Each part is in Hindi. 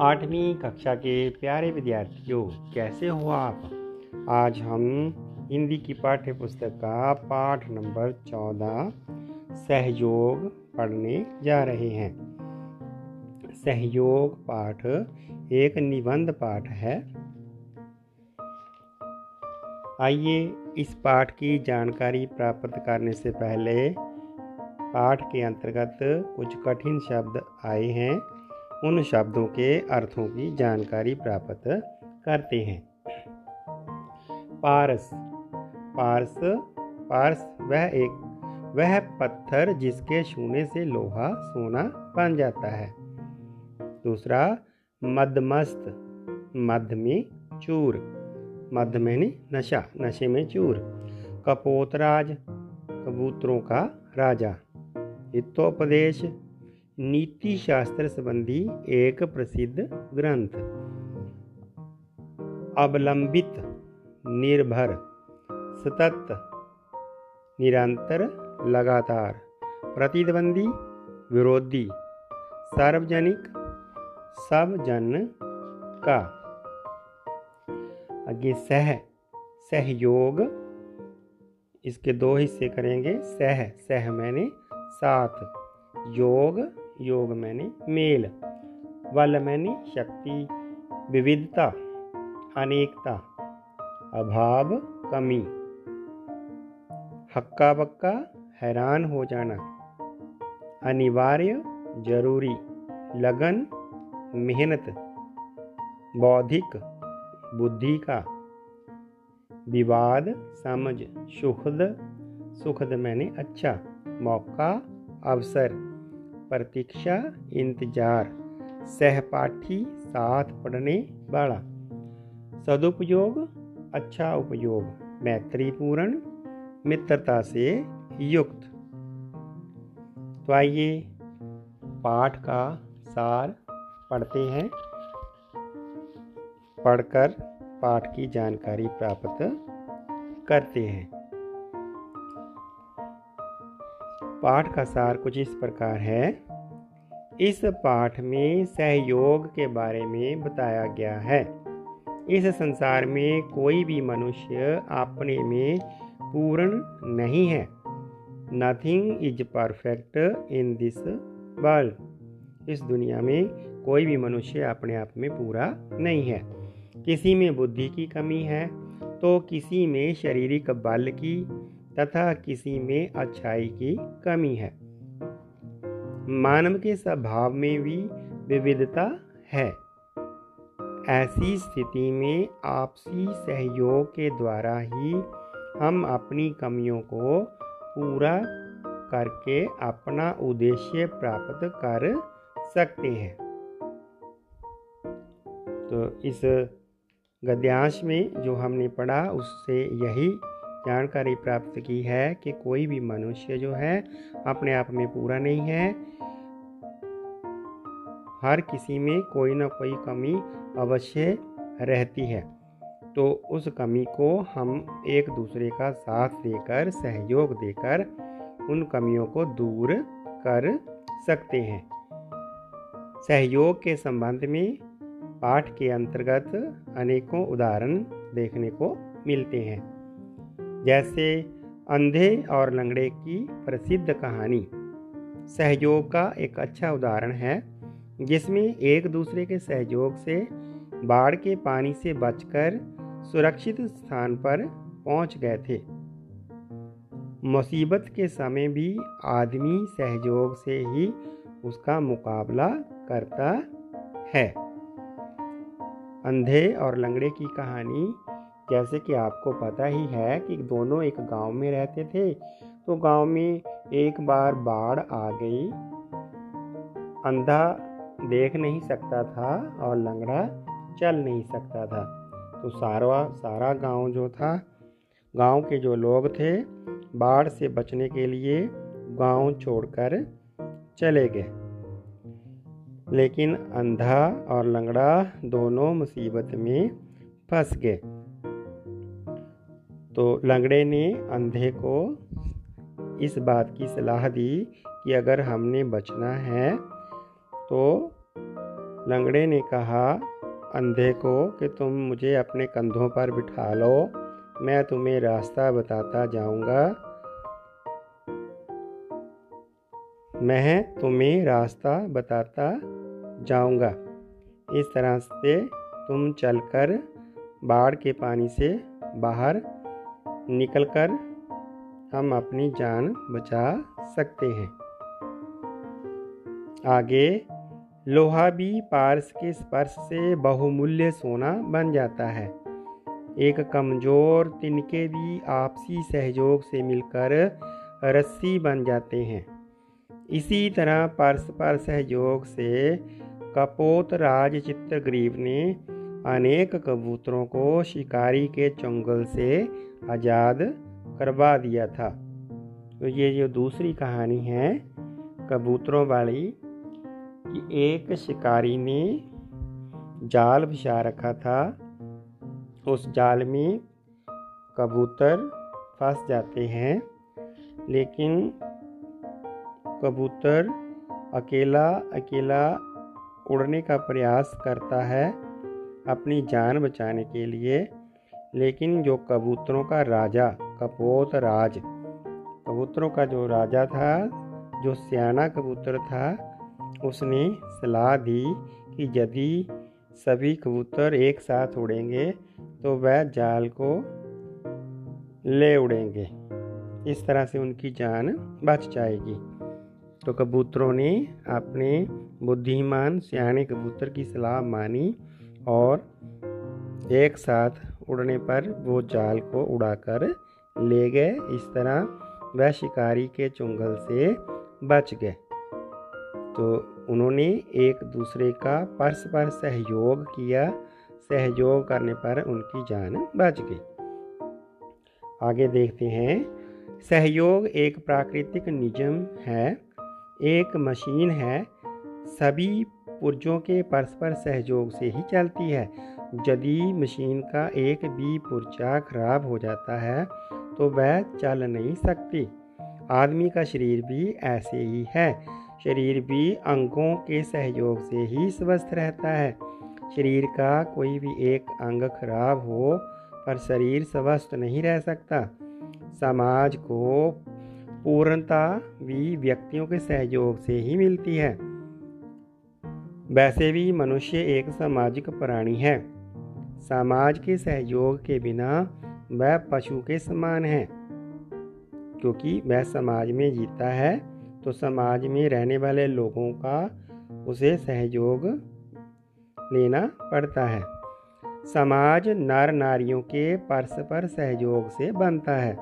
आठवीं कक्षा के प्यारे विद्यार्थियों, कैसे हो आप? आज हम हिंदी की पाठ्य पुस्तक का पाठ नंबर चौदह, सहयोग पढ़ने जा रहे हैं। सहयोग पाठ एक निबंध पाठ है। आइए इस पाठ की जानकारी प्राप्त करने से पहले पाठ के अंतर्गत कुछ कठिन शब्द आए हैं। उन शब्दों के अर्थों की जानकारी प्राप्त करते हैं। पारस। पारस पारस वह एक, वह पत्थर जिसके छूने से लोहा सोना बन जाता है। दूसरा, मदमस्त मध्य में चूर मध्य में नशा, नशे में चूर, कपोतराज, कबूतरों का राजा। हितोपदेश नीति शास्त्र संबंधी एक प्रसिद्ध ग्रंथ। अवलंबित निर्भर सतत निरंतर लगातार प्रतिद्वंदी विरोधी सार्वजनिक सब जन का। आगे सह सहयोग। इसके दो हिस्से करेंगे। सह सह मैंने साथ योग योग मैंने मेल। वल मैंने शक्ति, विविधता, अनेकता, अभाव, कमी। हक्का बक्का हैरान हो जाना। अनिवार्य, ज़रूरी, लगन, मेहनत, बौद्धिक, बुद्धि का। विवाद, समझ, सुखद सुखद मैंने अच्छा मौका, अवसर। प्रतीक्षा इंतज़ार। सहपाठी साथ पढ़ने वाला। सदुपयोग अच्छा उपयोग, मैत्रीपूर्ण, मित्रता से युक्त। तो आइए पाठ का सार पढ़ते हैं। पढ़कर पाठ की जानकारी प्राप्त करते हैं। पाठ का सार कुछ इस प्रकार है। इस पाठ में सहयोग के बारे में बताया गया है। इस संसार में कोई भी मनुष्य अपने में पूर्ण नहीं है। Nothing is perfect in this world इस दुनिया में कोई भी मनुष्य अपने आप में पूरा नहीं है। किसी में बुद्धि की कमी है तो किसी में शारीरिक बल की तथा किसी में अच्छाई की कमी है। मानव के स्वभाव में भी विविधता है। ऐसी स्थिति में आपसी सहयोग के द्वारा ही हम अपनी कमियों को पूरा करके अपना उद्देश्य प्राप्त कर सकते हैं। तो इस गद्यांश में जो हमने पढ़ा, उससे यही जानकारी प्राप्त की है कि कोई भी मनुष्य जो है, अपने आप में पूरा नहीं है। हर किसी में कोई ना कोई कमी अवश्य रहती है। तो उस कमी को हम एक दूसरे का साथ देकर, सहयोग देकर, उन कमियों को दूर कर सकते हैं। सहयोग के संबंध में पाठ के अंतर्गत अनेकों उदाहरण देखने को मिलते हैं। जैसे अंधे और लंगड़े की प्रसिद्ध कहानी। सहयोग का एक अच्छा उदाहरण है, जिसमें एक दूसरे के सहयोग से बाढ़ के पानी से बचकर सुरक्षित स्थान पर पहुँच गए थे। मुसीबत के समय भी आदमी सहयोग से ही उसका मुकाबला करता है। अंधे और लंगड़े की कहानी जैसे कि आपको पता ही है कि दोनों एक गाँव में रहते थे तो गाँव में एक बार बाढ़ आ गई। अंधा देख नहीं सकता था और लंगड़ा चल नहीं सकता था। तो सारा सारा गाँव जो था, गाँव के जो लोग थे, बाढ़ से बचने के लिए गाँव छोड़कर चले गए। लेकिन अंधा और लंगड़ा दोनों मुसीबत में फंस गए। तो लंगड़े ने अंधे को इस बात की सलाह दी कि अगर हमने बचना है तो लंगड़े ने कहा, अंधे को कि तुम मुझे अपने कंधों पर बिठा लो, मैं तुम्हें रास्ता बताता जाऊँगा। मैं तुम्हें रास्ता बताता जाऊँगा। इस तरह से तुम चलकर बाढ़ के पानी से बाहर निकलकर हम अपनी जान बचा सकते हैं। आगे, लोहा भी पारस के स्पर्श से बहुमूल्य सोना बन जाता है। एक कमज़ोर तिनके भी आपसी सहयोग से मिलकर रस्सी बन जाते हैं। इसी तरह परस्पर सहयोग से कपोत राज चित्रग्रीव ने अनेक कबूतरों को शिकारी के चंगल से आज़ाद करवा दिया था। तो ये जो दूसरी कहानी है, कबूतरों वाली, कि एक शिकारी ने जाल बिछा रखा था, उस जाल में कबूतर फंस जाते हैं, लेकिन कबूतर अकेला अकेला उड़ने का प्रयास करता है अपनी जान बचाने के लिए। लेकिन जो कबूतरों का राजा, कपोत राज, कबूतरों का जो राजा था, जो सियाना कबूतर था, उसने सलाह दी कि यदि सभी कबूतर एक साथ उड़ेंगे तो वह जाल को ले उड़ेंगे। इस तरह से उनकी जान बच जाएगी। तो कबूतरों ने अपने बुद्धिमान सियाने कबूतर की सलाह मानी और एक साथ उड़ने पर वो जाल को उड़ाकर ले गए। इस तरह वह शिकारी के चुंगल से बच गए। तो उन्होंने एक दूसरे का परस्पर सहयोग किया। सहयोग करने पर उनकी जान बच गई। आगे देखते हैं। सहयोग एक प्राकृतिक निजम है। एक मशीन है। सभी पुर्जों के परस्पर सहयोग से ही चलती है। यदि मशीन का एक भी पुर्जा खराब हो जाता है तो वह चल नहीं सकती। आदमी का शरीर भी ऐसे ही है। शरीर भी अंगों के सहयोग से ही स्वस्थ रहता है। शरीर का कोई भी एक अंग खराब हो, पर शरीर स्वस्थ नहीं रह सकता। समाज को पूर्णता भी व्यक्तियों के सहयोग से ही मिलती है। वैसे भी मनुष्य एक सामाजिक प्राणी है। समाज के सहयोग के बिना वह पशु के समान है। क्योंकि वह समाज में जीता है तो समाज में रहने वाले लोगों का उसे सहयोग लेना पड़ता है। समाज नर नारियों के परस्पर सहयोग से बनता है।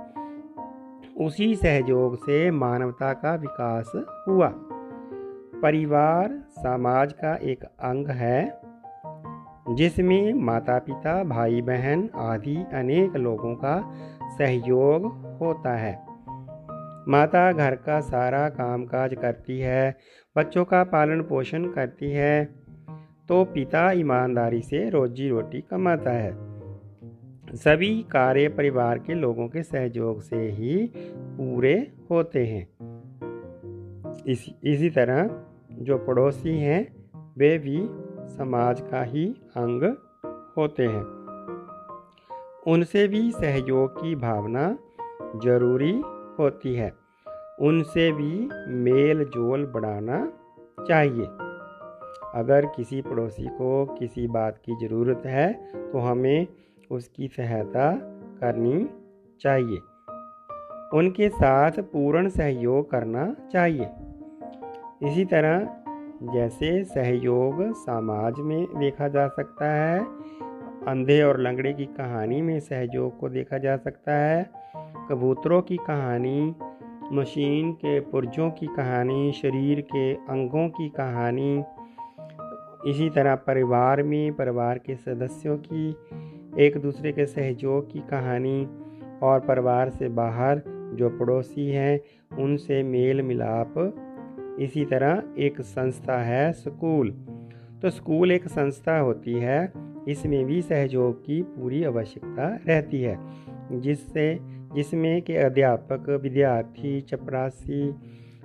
उसी सहयोग से मानवता का विकास हुआ। परिवार समाज का एक अंग है जिसमें माता पिता भाई बहन आदि अनेक लोगों का सहयोग होता है। माता घर का सारा कामकाज करती है बच्चों का पालन पोषण करती है तो पिता ईमानदारी से रोजी रोटी कमाता है। सभी कार्य परिवार के लोगों के सहयोग से ही पूरे होते हैं। इस, इसी तरह जो पड़ोसी हैं, वे भी समाज का ही अंग होते हैं। उनसे भी सहयोग की भावना ज़रूरी होती है। उनसे भी मेल जोल बढ़ाना चाहिए। अगर किसी पड़ोसी को किसी बात की ज़रूरत है तो हमें उसकी सहायता करनी चाहिए। उनके साथ पूर्ण सहयोग करना चाहिए। इसी तरह जैसे सहयोग समाज में देखा जा सकता है, अंधे और लंगड़े की कहानी में सहयोग को देखा जा सकता है, कबूतरों की कहानी, मशीन के पुर्जों की कहानी, शरीर के अंगों की कहानी, इसी तरह परिवार में, परिवार के सदस्यों की, एक दूसरे के सहयोग की कहानी और परिवार से बाहर जो पड़ोसी हैं, उनसे मेल मिलाप इसी तरह एक संस्था है स्कूल। तो स्कूल एक संस्था होती है, इसमें भी सहयोग की पूरी आवश्यकता रहती है, जिससे, जिसमें के अध्यापक, विद्यार्थी, चपरासी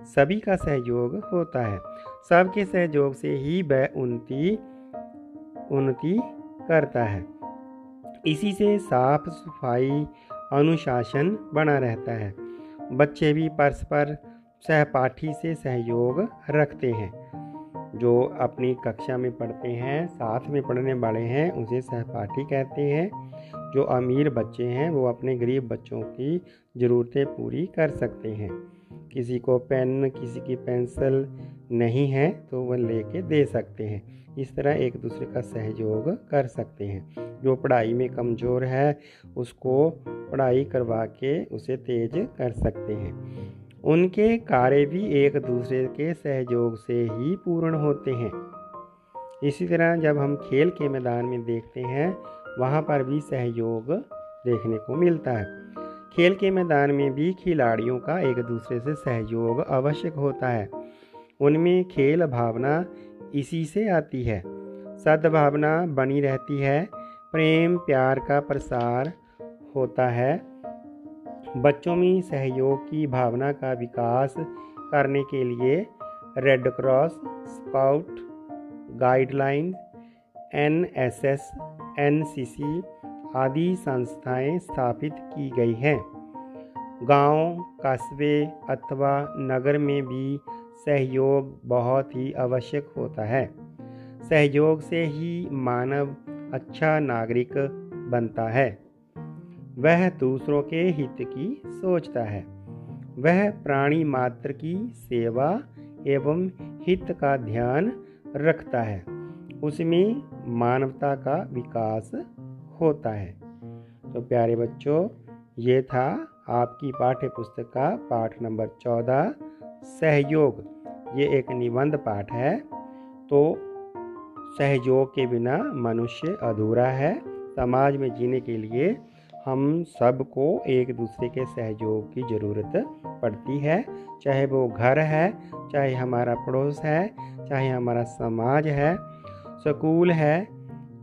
सभी का सहयोग होता है। सबके सहयोग से ही वह उन्नति उन्नति करता है। इसी से साफ़ सफ़ाई, अनुशासन बना रहता है। बच्चे भी परस्पर सहपाठी से सहयोग रखते हैं। जो अपनी कक्षा में पढ़ते हैं, साथ में पढ़ने वाले हैं, उसे सहपाठी कहते हैं। जो अमीर बच्चे हैं, वो अपने गरीब बच्चों की ज़रूरतें पूरी कर सकते हैं। किसी को पेन, किसी की पेंसिल नहीं है तो वह लेके दे सकते हैं। इस तरह एक दूसरे का सहयोग कर सकते हैं। जो पढ़ाई में कमज़ोर है, उसको पढ़ाई करवा के उसे तेज कर सकते हैं। उनके कार्य भी एक दूसरे के सहयोग से ही पूर्ण होते हैं। इसी तरह जब हम खेल के मैदान में देखते हैं, वहाँ पर भी सहयोग देखने को मिलता है। खेल के मैदान में भी खिलाड़ियों का एक दूसरे से सहयोग आवश्यक होता है। उनमें खेल भावना इसी से आती है। सद्भावना बनी रहती है। प्रेम, प्यार का प्रसार होता है। बच्चों में सहयोग की भावना का विकास करने के लिए Red Cross scout guideline N S S N C C आदि संस्थाएँ स्थापित की गई हैं। गाँव, कस्बे अथवा नगर में भी सहयोग बहुत ही आवश्यक होता है। सहयोग से ही मानव अच्छा नागरिक बनता है। वह दूसरों के हित की सोचता है। वह प्राणी मात्र की सेवा एवं हित का ध्यान रखता है। उसमें मानवता का विकास होता है। तो प्यारे बच्चों, ये था आपकी पाठ्य पुस्तक का पाठ नंबर चौदह, सहयोग। ये एक निबंध पाठ है। तो सहयोग के बिना मनुष्य अधूरा है। समाज में जीने के लिए हम सबको एक दूसरे के सहयोग की ज़रूरत पड़ती है। चाहे वो घर है, चाहे हमारा पड़ोस है, चाहे हमारा समाज है, स्कूल है,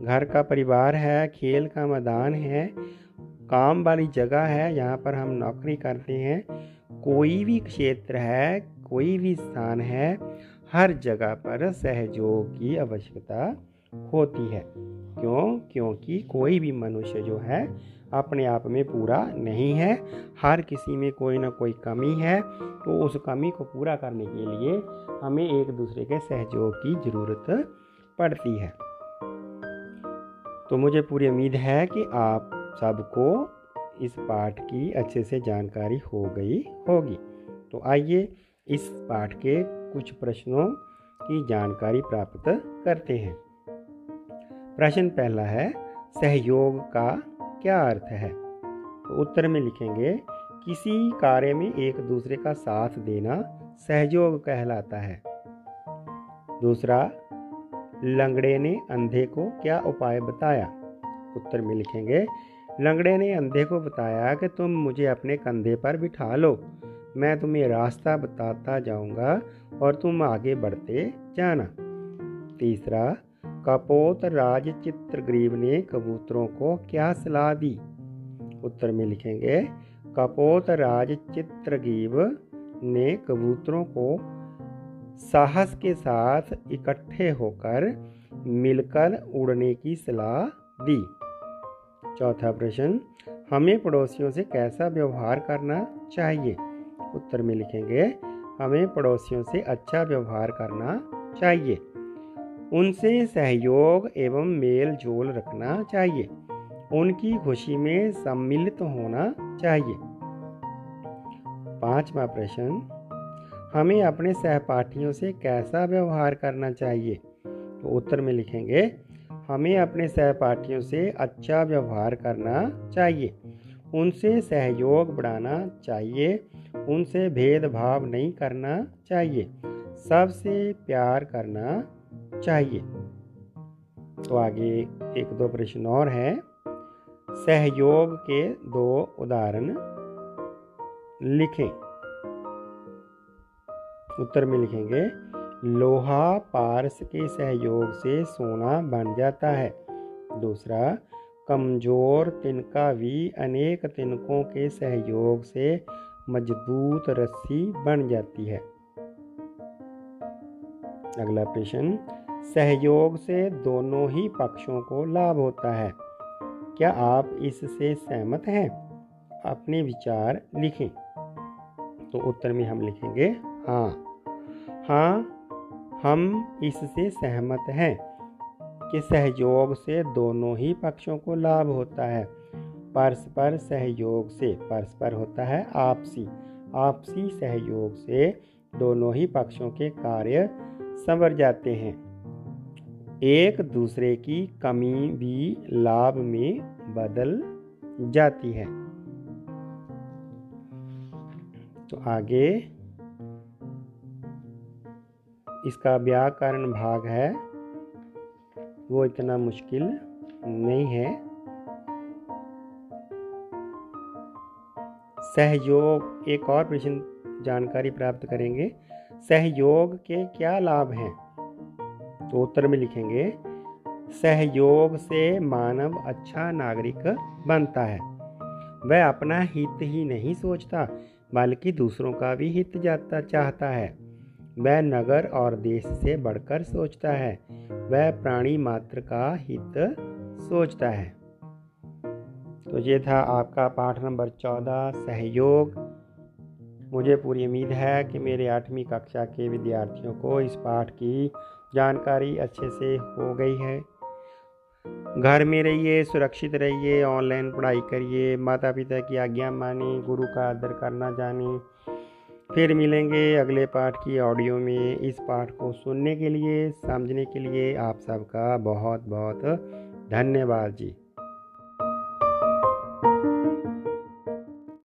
घर का परिवार है, खेल का मैदान है, काम वाली जगह है, यहाँ पर हम नौकरी करते हैं, कोई भी क्षेत्र है, कोई भी स्थान है, हर जगह पर सहयोग की आवश्यकता होती है। क्यों? क्योंकि कोई भी मनुष्य जो है अपने आप में पूरा नहीं है। हर किसी में कोई ना कोई कमी है। तो उस कमी को पूरा करने के लिए हमें एक दूसरे के सहयोग की ज़रूरत पड़ती है। तो मुझे पूरी उम्मीद है कि आप सबको इस पाठ की अच्छे से जानकारी हो गई होगी। तो आइए इस पाठ के कुछ प्रश्नों की जानकारी प्राप्त करते हैं। प्रश्न पहला है, सहयोग का क्या अर्थ है? तो उत्तर में लिखेंगे, किसी कार्य में एक दूसरे का साथ देना सहयोग कहलाता है। दूसरा, लंगड़े ने अंधे को क्या उपाय बताया? उत्तर में लिखेंगे, लंगड़े ने अंधे को बताया कि तुम मुझे अपने कंधे पर बिठा लो। मैं तुम्हें रास्ता बताता जाऊँगा और तुम आगे बढ़ते जाना। तीसरा कपोत राज चित्रग्रीव ने कबूतरों को क्या सलाह दी? उत्तर में लिखेंगे, कपोत राज चित्रग्रीव ने कबूतरों को साहस के साथ इकट्ठे होकर मिलकर उड़ने की सलाह दी। चौथा प्रश्न, हमें पड़ोसियों से कैसा व्यवहार करना चाहिए? उत्तर में लिखेंगे, हमें पड़ोसियों से अच्छा व्यवहार करना चाहिए। उनसे सहयोग एवं मेल जोल रखना चाहिए। उनकी खुशी में सम्मिलित होना चाहिए। पांचवा प्रश्न, हमें अपने सहपाठियों से कैसा व्यवहार करना चाहिए? तो उत्तर में लिखेंगे, हमें अपने सहपाठियों से अच्छा व्यवहार करना चाहिए। उनसे सहयोग बढ़ाना चाहिए। उनसे भेदभाव नहीं करना चाहिए। सबसे प्यार करना चाहिए। तो आगे एक दो प्रश्न और हैं। सहयोग के दो उदाहरण लिखें। उत्तर में लिखेंगे, लोहा पारस के सहयोग से सोना बन जाता है। दूसरा, कमज़ोर तिनका भी अनेक तिनकों के सहयोग से मज़बूत रस्सी बन जाती है। अगला प्रश्न, सहयोग से दोनों ही पक्षों को लाभ होता है। क्या आप इससे सहमत हैं? अपने विचार लिखें। तो उत्तर में हम लिखेंगे हाँ। हाँ हम इससे सहमत हैं कि सहयोग से दोनों ही पक्षों को लाभ होता है। परस्पर सहयोग से, परस्पर होता है आपसी। आपसी सहयोग से दोनों ही पक्षों के कार्य संवर जाते हैं। एक दूसरे की कमी भी लाभ में बदल जाती है। तो आगे इसका व्याकरण भाग है। वो इतना मुश्किल नहीं है। सहयोग, एक और प्रश्न जानकारी प्राप्त करेंगे। सहयोग के क्या लाभ हैं? तो उत्तर में लिखेंगे, सहयोग से मानव अच्छा नागरिक बनता है। वह अपना हित ही नहीं सोचता, बल्कि दूसरों का भी हित जाता, चाहता है। वह नगर और देश से बढ़कर सोचता है। वह प्राणी मात्र का हित सोचता है। तो ये था आपका पाठ नंबर चौदह, सहयोग। मुझे पूरी उम्मीद है कि मेरे आठवीं कक्षा के विद्यार्थियों को इस पाठ की जानकारी अच्छे से हो गई है। घर में रहिए, सुरक्षित रहिए, ऑनलाइन पढ़ाई करिए माता पिता की आज्ञा माने, गुरु का आदर करना जाने। फिर मिलेंगे अगले पाठ की ऑडियो में। इस पाठ को सुनने के लिए, समझने के लिए आप सबका बहुत बहुत धन्यवाद जी।